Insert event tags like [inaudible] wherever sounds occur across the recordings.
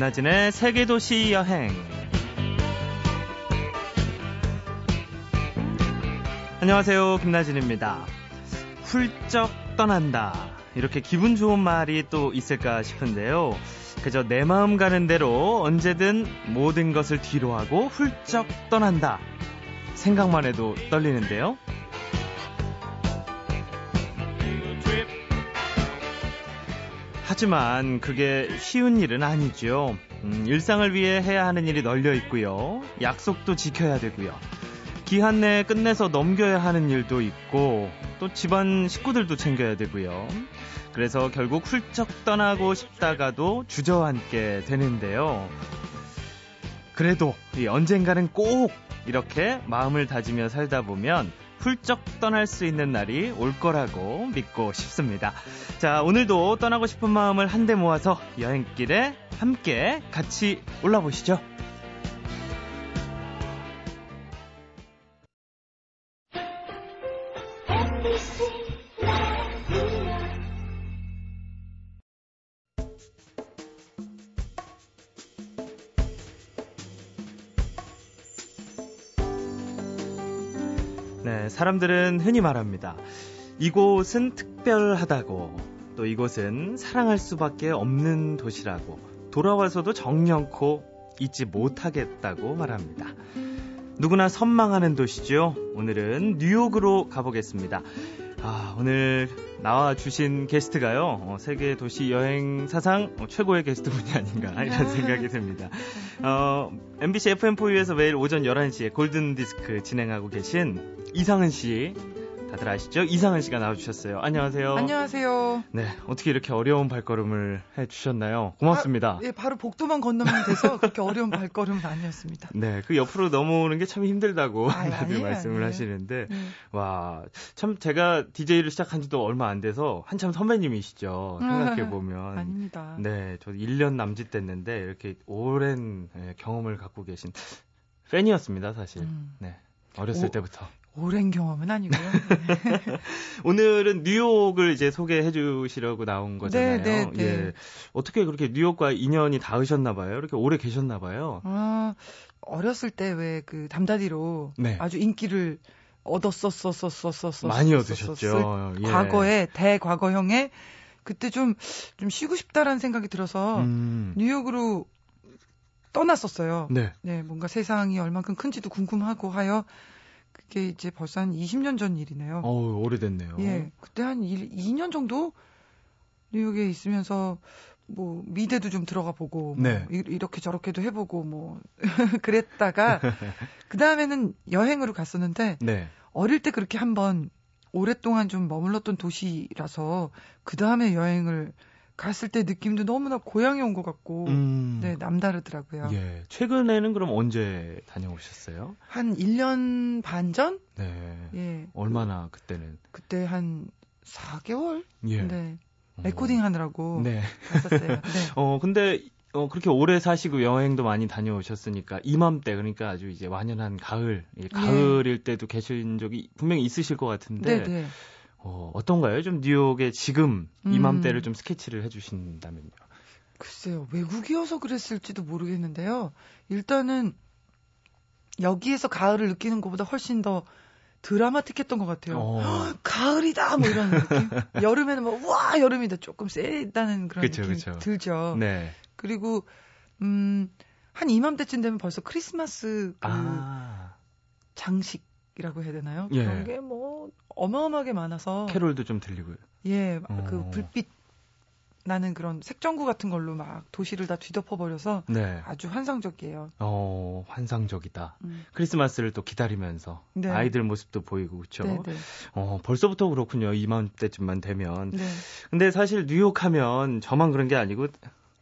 김나진의 세계도시 여행. 안녕하세요. 김나진입니다. 훌쩍 떠난다. 이렇게 기분 좋은 말이 또 있을까 싶은데요. 그저 내 마음 가는 대로 언제든 모든 것을 뒤로하고 훌쩍 떠난다. 생각만 해도 떨리는데요. 하지만 그게 쉬운 일은 아니죠. 음, 일상을 위해 해야 하는 일이 널려 있고요. 약속도 지켜야 되고요. 기한 내에 끝내서 넘겨야 하는 일도 있고 또 집안 식구들도 챙겨야 되고요. 그래서 결국 훌쩍 떠나고 싶다가도 주저앉게 되는데요. 그래도 언젠가는 꼭 이렇게 마음을 다지며 살다 보면 훌쩍 떠날 수 있는 날이 올 거라고 믿고 싶습니다. 자, 오늘도 떠나고 싶은 마음을 한데 모아서 여행길에 함께 같이 올라보시죠. 사람들은 흔히 말합니다. 이곳은 특별하다고, 또 이곳은 사랑할 수밖에 없는 도시라고, 돌아와서도 정령코 잊지 못하겠다고 말합니다. 누구나 선망하는 도시죠. 오늘은 뉴욕으로 가보겠습니다. 아, 오늘 나와 주신 게스트가요. 어, 세계 도시 여행 사상 어, 최고의 게스트분이 아닌가 이런 생각이 듭니다. 어, MBC FM4U에서 매일 오전 11시에 골든 디스크 진행하고 계신 이상은 씨 다들 아시죠? 이상은 씨가 나와주셨어요. 안녕하세요. 안녕하세요. 네, 어떻게 이렇게 어려운 발걸음을 해주셨나요? 고맙습니다. 아, 예, 바로 복도만 건너면 돼서 그렇게 어려운 발걸음은 아니었습니다. [laughs] 네, 그 옆으로 넘어오는 게 참 힘들다고 아, 다들 아니에요, 말씀을 아니에요. 하시는데, 네. 와, 참 제가 DJ를 시작한 지도 얼마 안 돼서 한참 선배님이시죠. 생각해보면. 아닙니다. 네, 저 1년 남짓 됐는데, 이렇게 오랜 예, 경험을 갖고 계신 팬이었습니다, 사실. 음. 네. 어렸을 오, 때부터. 오랜 경험은 아니고요. 네. [laughs] 오늘은 뉴욕을 이제 소개해 주시려고 나온 거잖아요. 네, 네, 네. 예. 어떻게 그렇게 뉴욕과 인연이 닿으셨나 봐요? 이렇게 오래 계셨나 봐요. 아, 어렸을 때 왜 그 담다디로 네. 아주 인기를 얻었었었었었었 많이 얻으셨죠. 예. 과거에 대과거형에 그때 좀좀 쉬고 싶다라는 생각이 들어서 음. 뉴욕으로 떠났었어요. 네. 네, 뭔가 세상이 얼만큼 큰지도 궁금하고 하여 그게 이제 벌써 한 20년 전 일이네요. 어, 오래됐네요. 예. 그때 한 1, 2년 정도 뉴욕에 있으면서 뭐 미대도 좀 들어가 보고 뭐 네. 이렇게 저렇게도 해보고 뭐 [laughs] 그랬다가 [laughs] 그 다음에는 여행으로 갔었는데 네. 어릴 때 그렇게 한번 오랫동안 좀 머물렀던 도시라서 그 다음에 여행을 갔을 때 느낌도 너무나 고향에 온 것 같고, 음. 네, 남다르더라고요. 예. 최근에는 그럼 언제 다녀오셨어요? 한 1년 반 전? 네. 예. 얼마나 그때는? 그때 한 4개월? 예. 네. 어. 레코딩 하느라고. 네. 갔었어요. [laughs] 네. 어, 근데, 어, 그렇게 오래 사시고 여행도 많이 다녀오셨으니까, 이맘때, 그러니까 아주 이제 완연한 가을, 예. 가을일 때도 계신 적이 분명히 있으실 것 같은데, 네, 네. 어, 어떤가요? 좀 뉴욕의 지금 이맘때를 음. 좀 스케치를 해주신다면요. 글쎄요, 외국이어서 그랬을지도 모르겠는데요. 일단은 여기에서 가을을 느끼는 것보다 훨씬 더 드라마틱했던 것 같아요. 어. 가을이다 뭐 이런 느낌. [laughs] 여름에는 뭐 우와 여름이다 조금 세다는 그런 그쵸, 느낌 그쵸. 들죠. 네. 그리고 음한 이맘때쯤 되면 벌써 크리스마스 그 아. 장식 이라고 해야 되나요? 예. 그런 게 뭐 어마어마하게 많아서 캐롤도 좀 들리고요. 예, 어. 그 불빛 나는 그런 색전구 같은 걸로 막 도시를 다 뒤덮어 버려서 네. 아주 환상적이에요. 어, 환상적이다. 음. 크리스마스를 또 기다리면서 네. 아이들 모습도 보이고 그렇죠. 네, 어, 벌써부터 그렇군요. 이맘때쯤만 되면. 네. 근데 사실 뉴욕 하면 저만 그런 게 아니고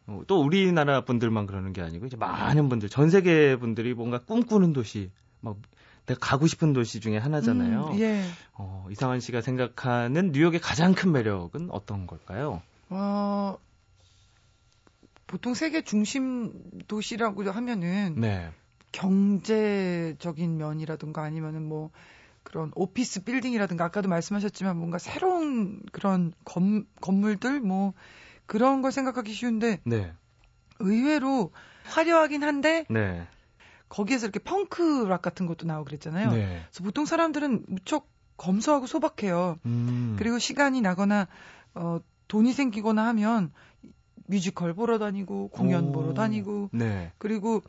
어, 또 우리나라 분들만 그러는 게 아니고 이제 많은 분들 전 세계 분들이 뭔가 꿈꾸는 도시 막 내가 가고 싶은 도시 중에 하나잖아요. 음, 예. 어, 이상환 씨가 생각하는 뉴욕의 가장 큰 매력은 어떤 걸까요? 어, 보통 세계 중심 도시라고 하면은 네. 경제적인 면이라든가 아니면은 뭐 그런 오피스 빌딩이라든가 아까도 말씀하셨지만 뭔가 새로운 그런 건, 건물들 뭐 그런 걸 생각하기 쉬운데 네. 의외로 화려하긴 한데 네. 거기에서 이렇게 펑크 락 같은 것도 나오고 그랬잖아요. 네. 그래서 보통 사람들은 무척 검소하고 소박해요. 음. 그리고 시간이 나거나 어 돈이 생기거나 하면 뮤지컬 보러 다니고 공연 오. 보러 다니고 네. 그리고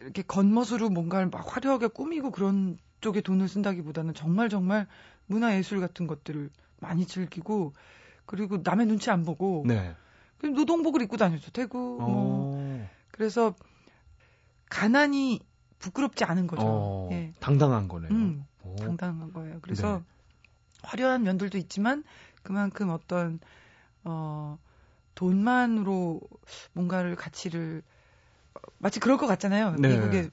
이렇게 겉멋으로 뭔가를 막 화려하게 꾸미고 그런 쪽에 돈을 쓴다기보다는 정말 정말 문화 예술 같은 것들을 많이 즐기고 그리고 남의 눈치 안 보고 네. 노동복을 입고 다녀도 되고 뭐 어. 그래서 가난이 부끄럽지 않은 거죠. 어. 예. 당당한 거네요. 음, 오. 당당한 거예요. 그래서 네. 화려한 면들도 있지만 그만큼 어떤 어 돈만으로 뭔가를 가치를 어, 마치 그럴 것 같잖아요. 네. 미국의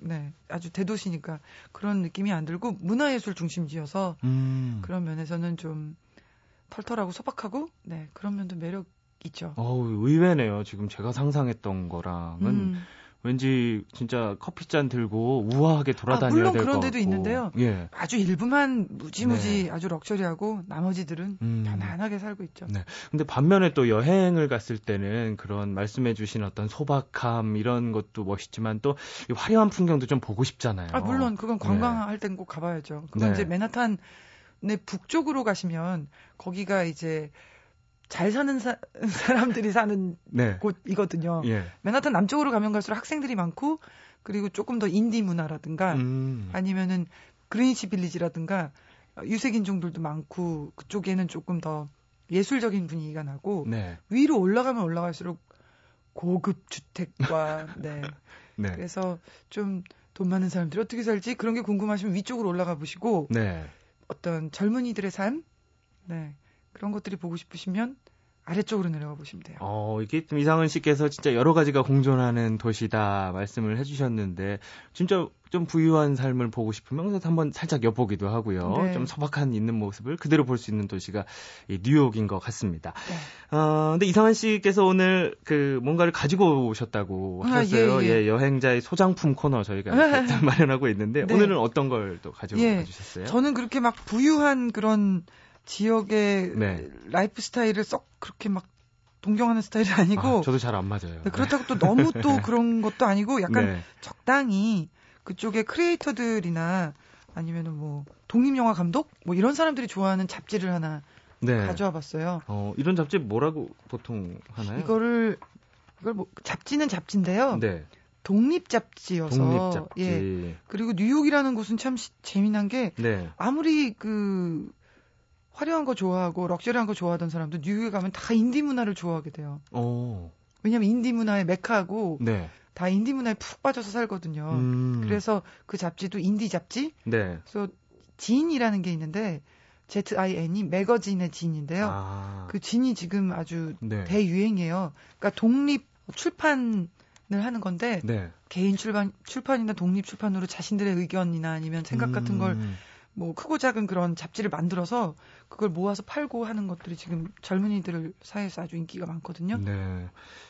네 아주 대도시니까 그런 느낌이 안 들고 문화예술 중심지여서 음. 그런 면에서는 좀 털털하고 소박하고 네 그런 면도 매력 있죠. 어우, 의외네요. 지금 제가 상상했던 거랑은 음. 왠지 진짜 커피잔 들고 우아하게 돌아다녀야 아, 물론 그런. 데도 있는데요. 예. 아주 일부만 무지무지 네. 아주 럭셔리하고 나머지들은 음. 편안하게 살고 있죠. 네. 근데 반면에 또 여행을 갔을 때는 그런 말씀해 주신 어떤 소박함 이런 것도 멋있지만 또이 화려한 풍경도 좀 보고 싶잖아요. 아, 물론 그건 관광할 땐꼭 가봐야죠. 그건 네. 이제 맨하탄의 북쪽으로 가시면 거기가 이제 잘 사는 사, [laughs] 람들이 사는 네. 곳이거든요. 예. 맨하탄 남쪽으로 가면 갈수록 학생들이 많고 그리고 조금 더 인디 문화라든가 음. 아니면은 그린시 빌리지라든가 유색 인종들도 많고 그쪽에는 조금 더 예술적인 분위기가 나고 네. 위로 올라가면 올라갈수록 고급 주택과 [laughs] 네. 네. 그래서 좀 돈 많은 사람들이 어떻게 살지 그런 게 궁금하시면 위쪽으로 올라가 보시고 네. 어떤 젊은이들의 삶, 네 그런 것들이 보고 싶으시면 아래쪽으로 내려가 보시면 돼요. 어, 이게 좀 이상은 씨께서 진짜 여러 가지가 공존하는 도시다 말씀을 해주셨는데, 진짜 좀 부유한 삶을 보고 싶으면 한번 살짝 엿보기도 하고요. 네. 좀 소박한 있는 모습을 그대로 볼 수 있는 도시가 이 뉴욕인 것 같습니다. 네. 어, 근데 이상한 씨께서 오늘 그 뭔가를 가지고 오셨다고 아, 하셨어요. 예, 예. 여행자의 소장품 코너 저희가 [laughs] 마련하고 있는데, 네. 오늘은 어떤 걸 또 가지고 예. 와주셨어요? 저는 그렇게 막 부유한 그런 지역의 네. 라이프 스타일을 썩 그렇게 막 동경하는 스타일이 아니고 아, 저도 잘 안 맞아요. 네, 그렇다고 또 너무 또 [laughs] 그런 것도 아니고 약간 네. 적당히 그쪽의 크리에이터들이나 아니면은 뭐 독립 영화 감독 뭐 이런 사람들이 좋아하는 잡지를 하나 네. 가져와 봤어요. 어, 이런 잡지 뭐라고 보통 하나요? 이거를 이걸 뭐 잡지는 잡지인데요. 네. 독립 잡지여서 독립 잡지. 예. 그리고 뉴욕이라는 곳은 참 시- 재미난 게 네. 아무리 그 화려한 거 좋아하고 럭셔리한 거 좋아하던 사람도 뉴욕에 가면 다 인디 문화를 좋아하게 돼요. 어. 왜냐면 인디 문화의 메카고 네. 다 인디 문화에 푹 빠져서 살거든요. 음. 그래서 그 잡지도 인디 잡지. 네. 그래서 zine이라는 게 있는데 Z-I-N이 매거진의 zine인데요. 아. 그 zine이 지금 아주 네. 대유행이에요. 그러니까 독립 출판을 하는 건데 네. 개인 출판 출판이나 독립 출판으로 자신들의 의견이나 아니면 생각 같은 걸 음. 뭐 크고 작은 그런 잡지를 만들어서 그걸 모아서 팔고 하는 것들이 지금 젊은이들 사이에서 아주 인기가 많거든요. 네.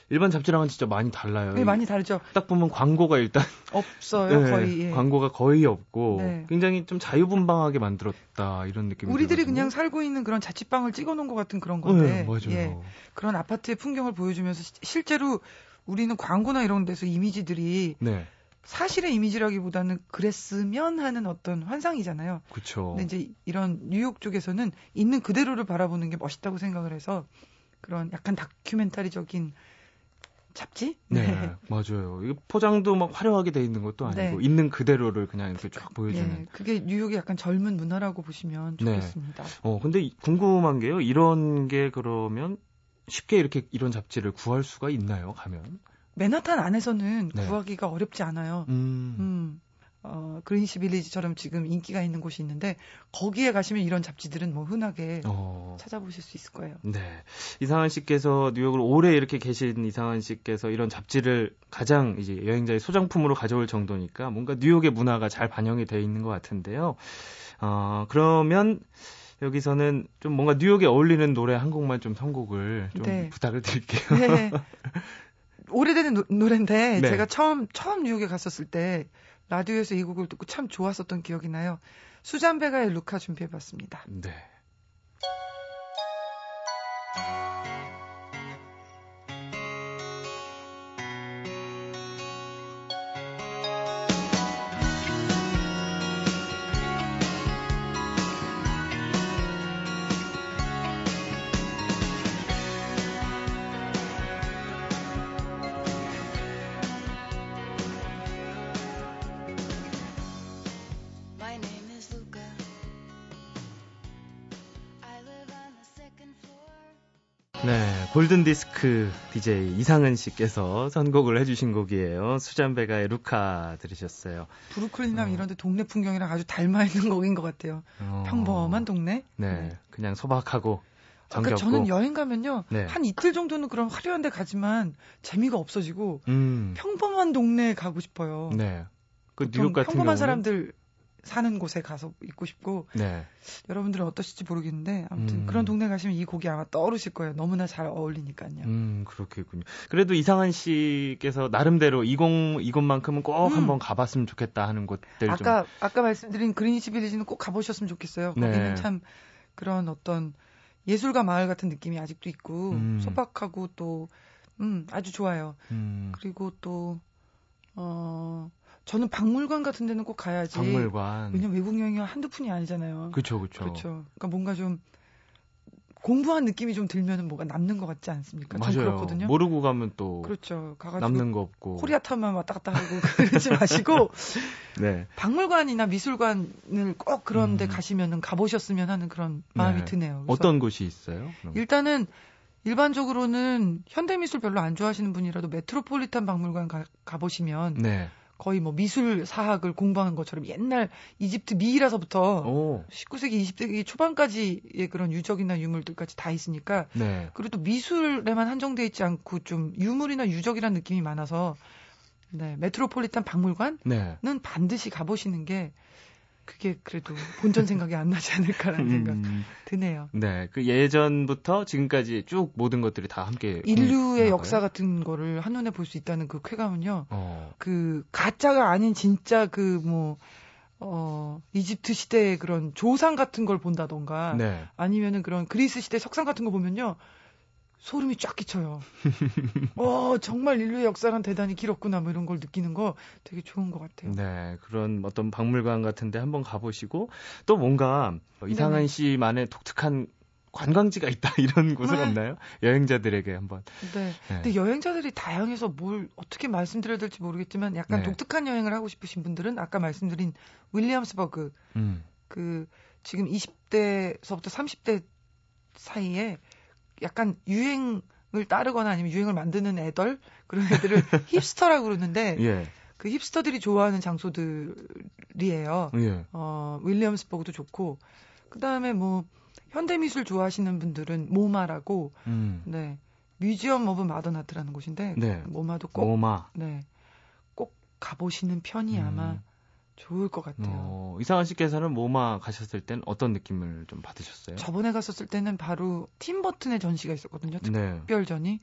일반 잡지랑은 진짜 많이 달라요. 네, 많이 다르죠. 딱 보면 광고가 일단 [laughs] 없어요, 네, 거의. 예. 광고가 거의 없고 네. 굉장히 좀 자유분방하게 만들었다 이런 느낌이 우리들이 들거든요. 그냥 살고 있는 그런 자취방을 찍어 놓은 것 같은 그런 네, 건데, 맞아요. 예, 그런 아파트의 풍경을 보여주면서 시- 실제로 우리는 광고나 이런 데서 이미지들이 네. 사실의 이미지라기보다는 그랬으면 하는 어떤 환상이잖아요. 그렇죠. 근데 이제 이런 뉴욕 쪽에서는 있는 그대로를 바라보는 게 멋있다고 생각을 해서 그런 약간 다큐멘터리적인 잡지? 네, 맞아요. 이거 포장도 막 화려하게 돼 있는 것도 아니고 네. 있는 그대로를 그냥 이렇게 쫙 보여주는. 예, 그게 뉴욕의 약간 젊은 문화라고 보시면 네. 좋겠습니다. 어, 근데 이- 궁금한 게요. 이런 게 그러면 쉽게 이렇게 이런 잡지를 구할 수가 있나요? 가면? 맨하탄 안에서는 네. 구하기가 어렵지 않아요. 음. 음, 어, 그린시 빌리지처럼 지금 인기가 있는 곳이 있는데 거기에 가시면 이런 잡지들은 뭐 흔하게 어. 찾아보실 수 있을 거예요. 네. 이상한 씨께서 뉴욕을 오래 이렇게 계신 이상한 씨께서 이런 잡지를 가장 이제 여행자의 소장품으로 가져올 정도니까 뭔가 뉴욕의 문화가 잘 반영이 되어 있는 것 같은데요. 어, 그러면 여기서는 좀 뭔가 뉴욕에 어울리는 노래 한 곡만 좀 선곡을 좀 네. 부탁을 드릴게요. 네. [laughs] 오래된 노, 노래인데 네. 제가 처음 처음 뉴욕에 갔었을 때 라디오에서 이 곡을 듣고 참 좋았었던 기억이 나요. 수잔 베가의 루카 준비해봤습니다. 네. 네, 골든 디스크 DJ 이상은 씨께서 선곡을 해주신 곡이에요. 수잔베가의 루카 들으셨어요. 브루클린이나 어. 이런 데 동네 풍경이랑 아주 닮아 있는 곡인 것 같아요. 어. 평범한 동네. 네, 네. 그냥 소박하고. 그러니까 저는 여행 가면요 네. 한 이틀 정도는 그런 화려한데 가지만 재미가 없어지고 음. 평범한 동네에 가고 싶어요. 네. 그 뉴욕 같은 평범한 경우는? 사람들 사는 곳에 가서 있고 싶고 네. 여러분들은 어떠실지 모르겠는데 아무튼 음. 그런 동네 가시면 이 곡이 아마 떠오르실 거예요. 너무나 잘 어울리니까요. 음 그렇겠군요. 그래도 이상한 씨께서 나름대로 이곳 이곳만큼은 꼭 음. 한번 가봤으면 좋겠다 하는 곳들 아까 좀. 아까 말씀드린 그리니치 빌리지는 꼭 가보셨으면 좋겠어요. 네. 거기는 참 그런 어떤 예술가 마을 같은 느낌이 아직도 있고 음. 소박하고 또 음, 아주 좋아요. 음. 그리고 또 어. 저는 박물관 같은 데는 꼭 가야지. 박물관. 왜냐면 외국 여행이 한두 푼이 아니잖아요. 그렇죠, 그렇죠. 그렇죠. 그러니까 뭔가 좀 공부한 느낌이 좀 들면은 뭐가 남는 것 같지 않습니까? 맞아요. 그렇거든요. 모르고 가면 또 그렇죠. 가가지고 남는 거 없고 코리아타운만 왔다 갔다 하고 [laughs] 그러지 마시고 [laughs] 네. 박물관이나 미술관을 꼭 그런데 음. 가시면은 가보셨으면 하는 그런 마음이 네. 드네요. 어떤 곳이 있어요? 그럼? 일단은 일반적으로는 현대미술 별로 안 좋아하시는 분이라도 메트로폴리탄 박물관 가, 가보시면 네. 거의 뭐 미술 사학을 공부하는 것처럼 옛날 이집트 미이라서부터 오. 19세기 20세기 초반까지의 그런 유적이나 유물들까지 다 있으니까 네. 그리고 또 미술에만 한정돼 있지 않고 좀 유물이나 유적이라는 느낌이 많아서 네, 메트로폴리탄 박물관은 네. 반드시 가보시는 게 그게 그래도 본전 생각이 안 나지 않을까라는 생각 음. 드네요. 네, 그 예전부터 지금까지 쭉 모든 것들이 다 함께 인류의 역사 같은 거를 한눈에 볼 수 있다는 그 쾌감은요. 어. 그 가짜가 아닌 진짜 그뭐 어, 이집트 시대의 그런 조상 같은 걸 본다던가 네. 아니면은 그런 그리스 시대 석상 같은 거 보면요. 소름이 쫙 끼쳐요. [laughs] 어, 정말 인류의 역사는 대단히 길었구나, 뭐 이런 걸 느끼는 거 되게 좋은 것 같아요. 네, 그런 어떤 박물관 같은데 한번 가보시고, 또 뭔가 이상한 네. 씨만의 독특한 관광지가 있다, [laughs] 이런 곳은 네. 없나요? 여행자들에게 한번. 네. 네. 근데 여행자들이 다양해서 뭘 어떻게 말씀드려야 될지 모르겠지만 약간 네. 독특한 여행을 하고 싶으신 분들은 아까 말씀드린 윌리엄스버그, 음. 그, 지금 20대서부터 30대 사이에 약간 유행을 따르거나 아니면 유행을 만드는 애들 그런 애들을 [laughs] 힙스터라고 그러는데 예. 그 힙스터들이 좋아하는 장소들이에요. 예. 어, 윌리엄스버그도 좋고 그다음에 뭐 현대 미술 좋아하시는 분들은 MoMA라고 음. 네. Museum of Modern Art라는 곳인데 네. MoMA도 꼭 MoMA. 네. 꼭 가보시는 편이 음. 아마 좋을 것 같아요. 어, 이상은 씨께서는 MoMA 가셨을 땐 어떤 느낌을 좀 받으셨어요? 저번에 갔었을 때는 바로 팀 버튼의 전시가 있었거든요. 네. 특별전이.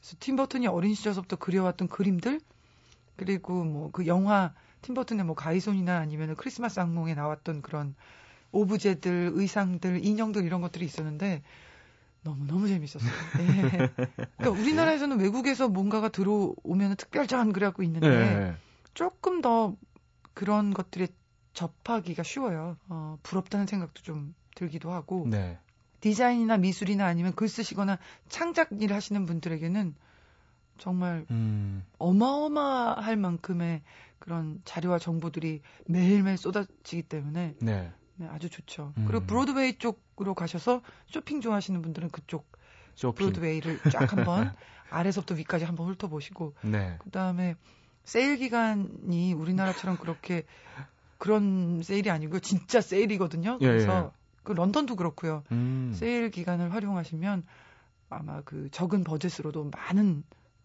그래서 팀 버튼이 어린 시절부터 그려왔던 그림들 그리고 뭐 그 영화 팀 버튼의 뭐 가이손이나 아니면 크리스마스 악몽에 나왔던 그런 오브제들, 의상들, 인형들 이런 것들이 있었는데 너무 너무 재밌었어요. [laughs] 네. 그러니까 우리나라에서는 외국에서 뭔가가 들어오면 특별전 그래갖고 있는데 네. 조금 더 그런 것들에 접하기가 쉬워요. 어, 부럽다는 생각도 좀 들기도 하고. 네. 디자인이나 미술이나 아니면 글 쓰시거나 창작 일 하시는 분들에게는 정말 음. 어마어마할 만큼의 그런 자료와 정보들이 매일매일 쏟아지기 때문에 네. 네 아주 좋죠. 음. 그리고 브로드웨이 쪽으로 가셔서 쇼핑 좋아하시는 분들은 그쪽 쇼핑. 브로드웨이를 쫙 한번 [laughs] 아래서부터 위까지 한번 훑어보시고 네. 그다음에 세일 기간이 우리나라처럼 그렇게 그런 세일이 아니고 진짜 세일이거든요. 예, 그래서 예, 예. 그 런던도 그렇고요. 음. 세일 기간을 활용하시면 아마 그 적은 버젯으로도 많은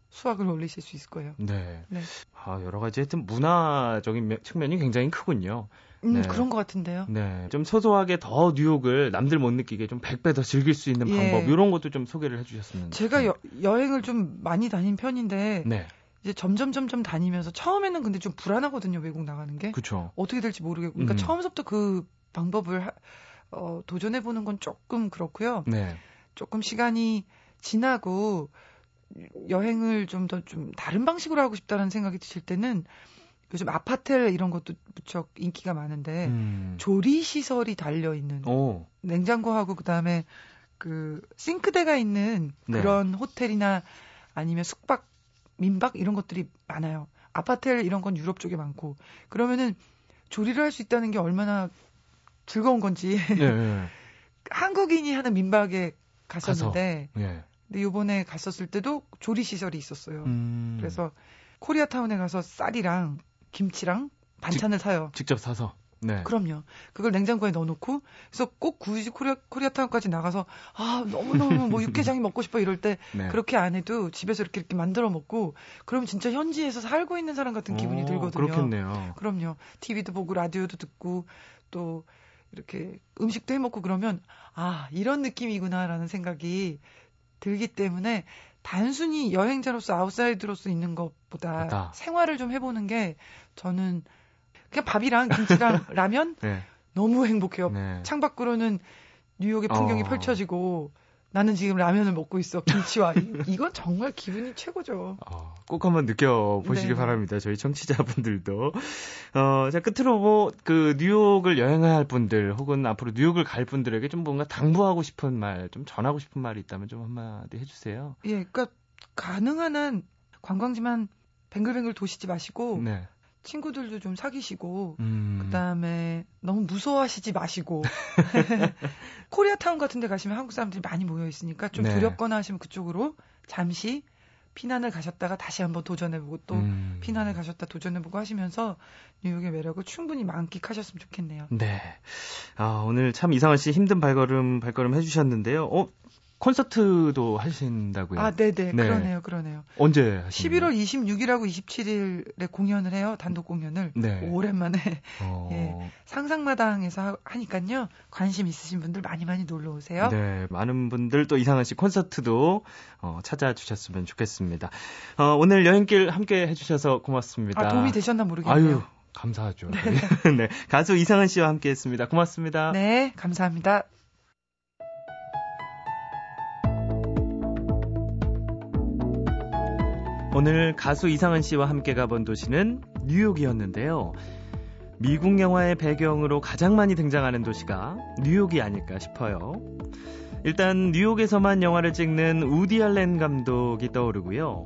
수확을 올리실 수 있을 거예요. 네. 네. 아, 여러 가지 하여튼 문화적인 측면이 굉장히 크군요. 음, 네. 그런 것 같은데요. 네. 좀 소소하게 더 뉴욕을 남들 못 느끼게 좀 100배 더 즐길 수 있는 예. 방법, 이런 것도 좀 소개를 해주셨으면. 제가 여, 여행을 좀 많이 다닌 편인데. 네. 이제 점점 점점 다니면서 처음에는 근데 좀 불안하거든요 외국 나가는 게 그쵸. 어떻게 될지 모르겠고 그러니까 음. 처음부터 그 방법을 하, 어, 도전해 보는 건 조금 그렇고요. 네. 조금 시간이 지나고 여행을 좀 더좀 좀 다른 방식으로 하고 싶다는 생각이 드실 때는 요즘 아파텔 이런 것도 무척 인기가 많은데 음. 조리 시설이 달려 있는 냉장고하고 그다음에 그 싱크대가 있는 네. 그런 호텔이나 아니면 숙박 민박 이런 것들이 많아요. 아파텔 이런 건 유럽 쪽에 많고 그러면은 조리를 할 수 있다는 게 얼마나 즐거운 건지 네, 네. [laughs] 한국인이 하는 민박에 갔었는데 네. 근데 요번에 갔었을 때도 조리 시설이 있었어요. 음. 그래서 코리아타운에 가서 쌀이랑 김치랑 반찬을 직, 사요. 직접 사서. 네. 그럼요. 그걸 냉장고에 넣어놓고 그래서 꼭 굳이 코리아 코리아타운까지 나가서 아 너무 너무 뭐 육개장이 먹고 싶어 이럴 때 네. 그렇게 안 해도 집에서 이렇게 이렇게 만들어 먹고 그럼 진짜 현지에서 살고 있는 사람 같은 기분이 오, 들거든요. 그렇겠네요. 그럼요. TV도 보고 라디오도 듣고 또 이렇게 음식도 해 먹고 그러면 아 이런 느낌이구나라는 생각이 들기 때문에 단순히 여행자로서 아웃사이더로서 있는 것보다 맞다. 생활을 좀 해보는 게 저는 그냥 밥이랑 김치랑 [laughs] 라면 네. 너무 행복해요. 네. 창밖으로는 뉴욕의 풍경이 어. 펼쳐지고 나는 지금 라면을 먹고 있어 김치와 이, 건 정말 기분이 최고죠. 어, 꼭 한번 느껴보시기 네. 바랍니다. 저희 청취자분들도. 어, 자 끝으로 뭐 그 뉴욕을 여행할 분들 혹은 앞으로 뉴욕을 갈 분들에게 좀 뭔가 당부하고 싶은 말, 좀 전하고 싶은 말이 있다면 좀 한마디 해주세요. 예, 그러니까 가능한 한 관광지만 뱅글뱅글 도시지 마시고 네. 친구들도 좀 사귀시고 음. 그다음에 너무 무서워하시지 마시고 [laughs] [laughs] 코리아타운 같은 데 가시면 한국 사람들이 많이 모여 있으니까 좀 네. 두렵거나 하시면 그쪽으로 잠시 피난을 가셨다가 다시 한번 도전해보고 또 음. 피난을 가셨다 도전해보고 하시면서 뉴욕의 매력을 충분히 만끽하셨으면 좋겠네요. 네. 아, 오늘 참 이상한 씨 힘든 발걸음 발걸음 해주셨는데요. 어, 콘서트도 하신다고요? 아, 네네. 네. 그러네요, 그러네요. 언제 하시나요? 11월 26일하고 27일에 공연을 해요. 단독 공연을. 네. 오랜만에. 어... [laughs] 예, 상상마당에서 하니까요. 관심 있으신 분들 많이 많이 놀러 오세요. 네, 많은 분들 또 이상한 씨 콘서트도 어, 찾아주셨으면 좋겠습니다. 어, 오늘 여행길 함께 해주셔서 고맙습니다. 아, 도움이 되셨나 모르겠네요. 아유, 감사하죠. 네. [laughs] 네. 가수 이상한 씨와 함께 했습니다. 고맙습니다. 네, 감사합니다. 오늘 가수 이상은 씨와 함께 가본 도시는 뉴욕이었는데요. 미국 영화의 배경으로 가장 많이 등장하는 도시가 뉴욕이 아닐까 싶어요. 일단 뉴욕에서만 영화를 찍는 우디 알렌 감독이 떠오르고요.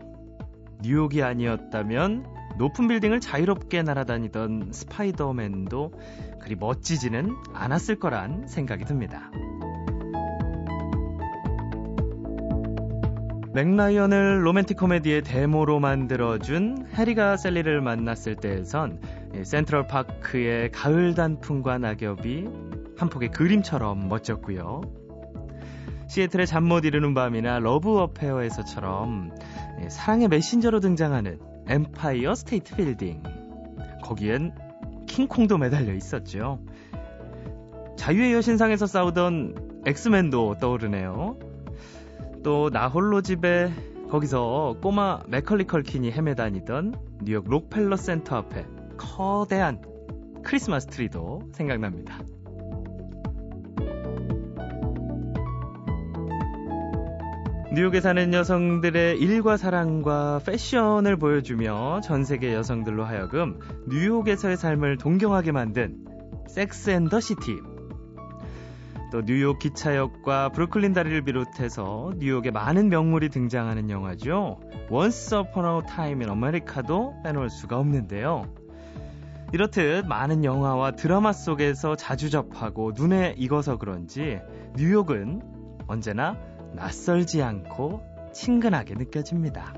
뉴욕이 아니었다면 높은 빌딩을 자유롭게 날아다니던 스파이더맨도 그리 멋지지는 않았을 거란 생각이 듭니다. 맥라이언을 로맨틱 코미디의 데모로 만들어준 해리가 셀리를 만났을 때에선 센트럴 파크의 가을 단풍과 낙엽이 한 폭의 그림처럼 멋졌고요. 시애틀의 잠 못 이루는 밤이나 Love Affair에서처럼 사랑의 메신저로 등장하는 엠파이어 스테이트 빌딩. 거기엔 킹콩도 매달려 있었죠. 자유의 여신상에서 싸우던 엑스맨도 떠오르네요. 또 나 홀로 집에 거기서 꼬마 맥컬리 컬킨이 헤매다니던 뉴욕 록펠러 센터 앞에 커다란 크리스마스 트리도 생각납니다. 뉴욕에 사는 여성들의 일과 사랑과 패션을 보여주며 전 세계 여성들로 하여금 뉴욕에서의 삶을 동경하게 만든 Sex and the City 또 뉴욕 기차역과 브루클린 다리를 비롯해서 뉴욕에 많은 명물이 등장하는 영화죠. Once Upon a Time in America도 빼놓을 수가 없는데요. 이렇듯 많은 영화와 드라마 속에서 자주 접하고 눈에 익어서 그런지 뉴욕은 언제나 낯설지 않고 친근하게 느껴집니다.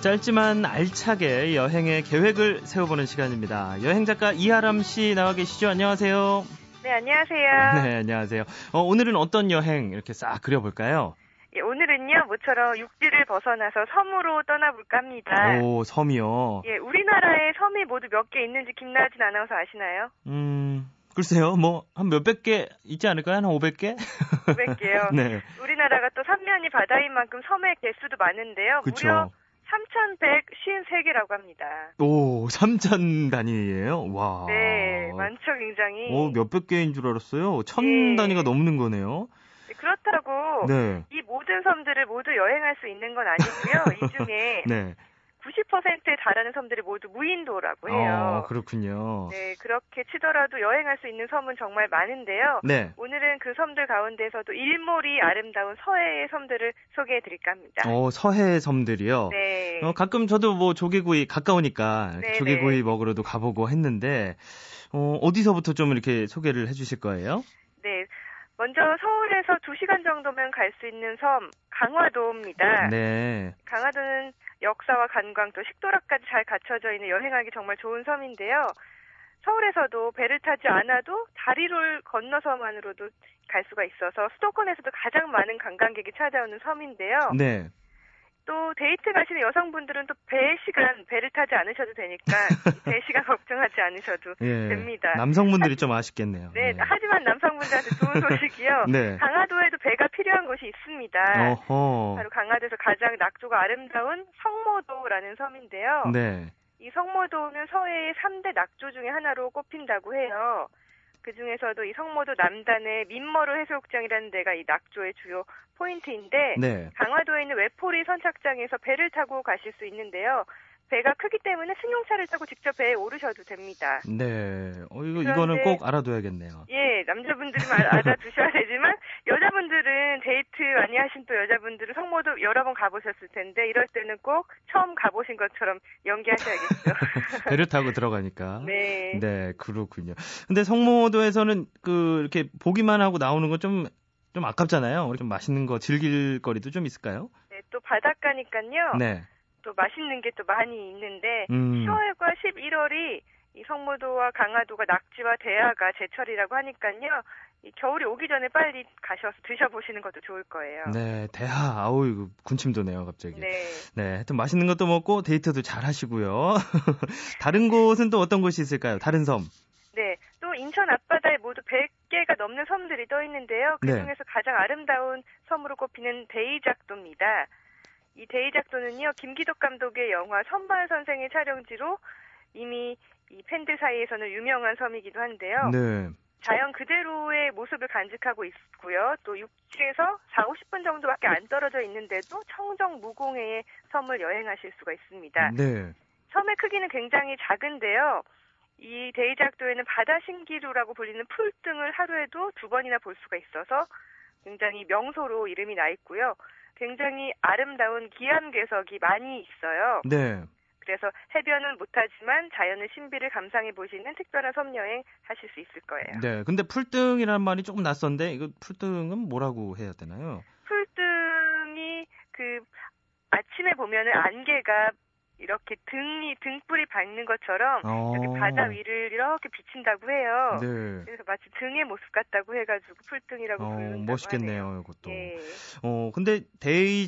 짧지만 알차게 여행의 계획을 세워보는 시간입니다. 여행 작가 이하람 씨 나와 계시죠? 안녕하세요. 네, 안녕하세요. 네, 안녕하세요. 어, 오늘은 어떤 여행 이렇게 싹 그려볼까요? 예, 오늘은요, 모처럼 육지를 벗어나서 섬으로 떠나볼까 합니다. 오, 섬이요? 예, 우리나라에 섬이 모두 몇 개 있는지 김나진 아나운서 아시나요? 음, 글쎄요, 뭐, 한 몇백 개 있지 않을까요? 한 500개? 500개요? [laughs] 네. 우리나라가 또 삼면이 바다인 만큼 섬의 개수도 많은데요. 그쵸. 무려 3,153개라고 합니다. 오, 3,000 단위예요? 와. 네, 많죠, 굉장히. 오, 몇백 개인 줄 알았어요. 1,000 네. 단위가 넘는 거네요. 네, 그렇다고 네. 이 모든 섬들을 모두 여행할 수 있는 건 아니고요. 이 중에 [laughs] 네. 90%에 달하는 섬들이 모두 무인도라고 해요. 어, 그렇군요. 네, 그렇게 치더라도 여행할 수 있는 섬은 정말 많은데요. 네. 오늘은 그 섬들 가운데서도 일몰이 아름다운 서해의 섬들을 소개해 드릴까 합니다. 어, 서해의 섬들이요? 네. 어, 가끔 저도 뭐 조개구이 가까우니까 네, 조개구이 네. 먹으러도 가보고 했는데, 어, 어디서부터 좀 이렇게 소개를 해 주실 거예요? 네. 먼저 서울에서 2시간 정도면 갈 수 있는 섬 강화도입니다. 네. 강화도는 역사와 관광 또 식도락까지 잘 갖춰져 있는 여행하기 정말 좋은 섬인데요. 서울에서도 배를 타지 않아도 다리를 건너서만으로도 갈 수가 있어서 수도권에서도 가장 많은 관광객이 찾아오는 섬인데요. 네. 또 데이트 가시는 여성분들은 또 배 시간 배를 타지 않으셔도 되니까 [laughs] 배 시간 걱정하지 않으셔도 예, 됩니다. 남성분들이 좀 아쉽겠네요. 네, 네. 하지만 남성분들한테 좋은 [laughs] 소식이요. 네. 강화도에도 배가 필요한 곳이 있습니다. 어허. 바로 강화도에서 가장 낙조가 아름다운 성모도라는 섬인데요. 네. 이 성모도는 서해의 3대 낙조 중에 하나로 꼽힌다고 해요. 그 중에서도 이 성모도 남단의 민머루 해수욕장이라는 데가 이 낙조의 주요 포인트인데 네. 강화도에 있는 외포리 선착장에서 배를 타고 가실 수 있는데요. 배가 크기 때문에 승용차를 타고 직접 배에 오르셔도 됩니다. 네. 어, 이거, 이거는 꼭 알아둬야겠네요. 예, 남자분들은 알아두셔야 되지만, 여자분들은 데이트 많이 하신 또 여자분들은 성모도 여러 번 가보셨을 텐데, 이럴 때는 꼭 처음 가보신 것처럼 연기하셔야겠죠. [laughs] 배를 타고 들어가니까. 네. 네, 그렇군요. 근데 성모도에서는 그, 이렇게 보기만 하고 나오는 건 좀, 좀 아깝잖아요. 좀 맛있는 거 즐길 거리도 좀 있을까요? 네, 또 바닷가니까요. 네. 또 맛있는 게 또 많이 있는데 음. 10월과 11월이 이 성모도와 강화도가 낙지와 대하가 제철이라고 하니까요. 이 겨울이 오기 전에 빨리 가셔서 드셔보시는 것도 좋을 거예요. 네, 대하, 아우, 이거 군침 도네요, 갑자기. 네. 네, 하여튼 맛있는 것도 먹고 데이트도 잘 하시고요. [laughs] 다른 곳은 또 어떤 곳이 있을까요? 다른 섬? 네, 또 인천 앞바다에 모두 100개가 넘는 섬들이 떠 있는데요. 그 네. 중에서 네. 가장 아름다운 섬으로 꼽히는 대이작도입니다. 이 데이작도는요, 김기덕 감독의 영화 선발 선생의 촬영지로 이미 이 팬들 사이에서는 유명한 섬이기도 한데요. 네. 자연 그대로의 모습을 간직하고 있고요. 또 육지에서 4, 50분 정도밖에 안 떨어져 있는데도 청정 무공해의 섬을 여행하실 수가 있습니다. 네. 섬의 크기는 굉장히 작은데요. 이 대이작도에는 바다 신기루라고 불리는 풀등을 하루에도 두 번이나 볼 수가 있어서 굉장히 명소로 이름이 나 있고요. 굉장히 아름다운 기암괴석이 많이 있어요. 네. 그래서 해변은 못하지만 자연의 신비를 감상해 보시는 특별한 섬 여행 하실 수 있을 거예요. 네. 근데 풀등이라는 말이 조금 낯선데 이거 풀등은 뭐라고 해야 되나요? 풀등이 그 아침에 보면은 안개가 이렇게 등이 등불이 밝는 것처럼 어. 여기 바다 위를 이렇게 비친다고 해요. 네. 그래서 마치 등의 모습 같다고 해가지고 풀등이라고 어, 부르는 멋있겠네요, 하네요. 이것도. 예. 어 근데 대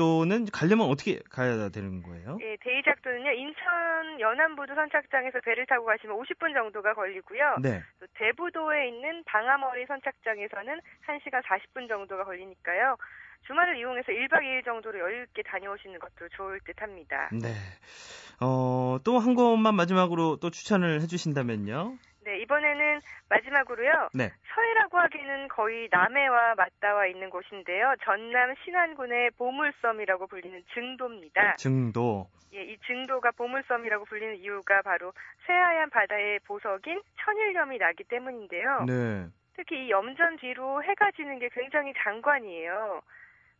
이작도는 가려면 어떻게 가야 되는 거예요? 예, 대이작도는요 인천 연안부두 선착장에서 배를 타고 가시면 50분 정도가 걸리고요. 네. 또 대부도에 있는 방아머리 선착장에서는 1시간 40분 정도가 걸리니까요. 주말을 이용해서 1박 2일 정도로 여유 있게 다녀오시는 것도 좋을 듯 합니다. 네. 어, 또 한 곳만 마지막으로 또 추천을 해 주신다면요? 네, 이번에는 마지막으로요. 네. 서해라고 하기는 거의 남해와 맞닿아 있는 곳인데요. 전남 신안군의 보물섬이라고 불리는 증도입니다. 증도. 예, 이 증도가 보물섬이라고 불리는 이유가 바로 새하얀 바다의 보석인 천일염이 나기 때문인데요. 네. 특히 이 염전 뒤로 해가 지는 게 굉장히 장관이에요.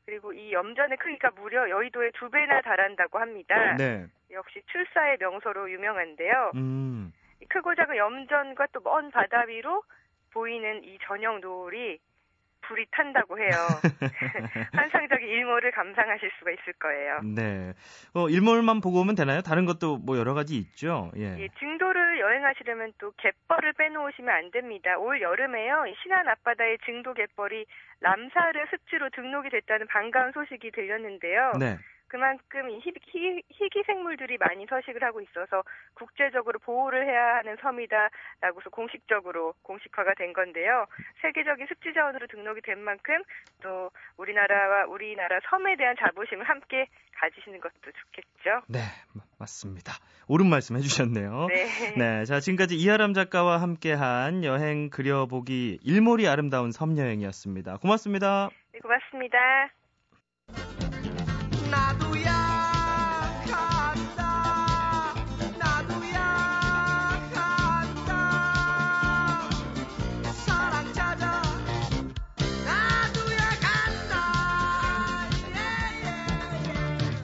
그리고 이 염전의 크기가 무려 여의도의 두 배나 달한다고 합니다. 네. 역시 출사의 명소로 유명한데요. 음. 크고 작은 염전과 또 먼 바다 위로 보이는 이 저녁 노을이 불이 탄다고 해요. [laughs] 환상적인 일몰을 감상하실 수가 있을 거예요. 네. 어, 일몰만 보고 오면 되나요? 다른 것도 뭐 여러 가지 있죠? 예. 예 증도를 여행하시려면 또 갯벌을 빼놓으시면 안 됩니다. 올 여름에요. 신안 앞바다의 증도 갯벌이 람사르 습지로 등록이 됐다는 반가운 소식이 들렸는데요. 네. 그만큼 희, 희, 희귀 생물들이 많이 서식을 하고 있어서 국제적으로 보호를 해야 하는 섬이다라고서 공식적으로 공식화가 된 건데요. 세계적인 습지 자원으로 등록이 된 만큼 또 우리나라와 우리나라 섬에 대한 자부심을 함께 가지시는 것도 좋겠죠. 네, 맞습니다. 옳은 말씀 해주셨네요. 네. 네, 자 지금까지 이하람 작가와 함께한 여행 그려보기 일몰이 아름다운 섬 여행이었습니다. 고맙습니다. 네, 고맙습니다.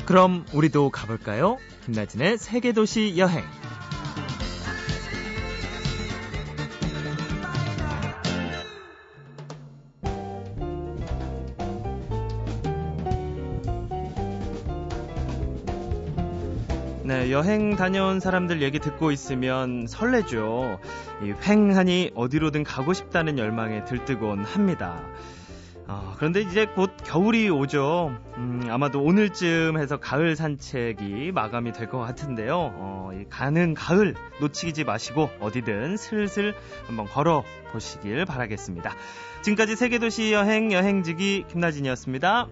그럼 우리도 가볼까요? 김나진의 세계도시 여행. 네, 여행 다녀온 사람들 얘기 듣고 있으면 설레죠. 이 횡하니 어디로든 가고 싶다는 열망에 들뜨곤 합니다. 어, 그런데 이제 곧 겨울이 오죠. 음, 아마도 오늘쯤 해서 가을 산책이 마감이 될 것 같은데요. 어, 가는 가을 놓치지 마시고 어디든 슬슬 한번 걸어 보시길 바라겠습니다. 지금까지 세계도시 여행 여행지기 김나진이었습니다.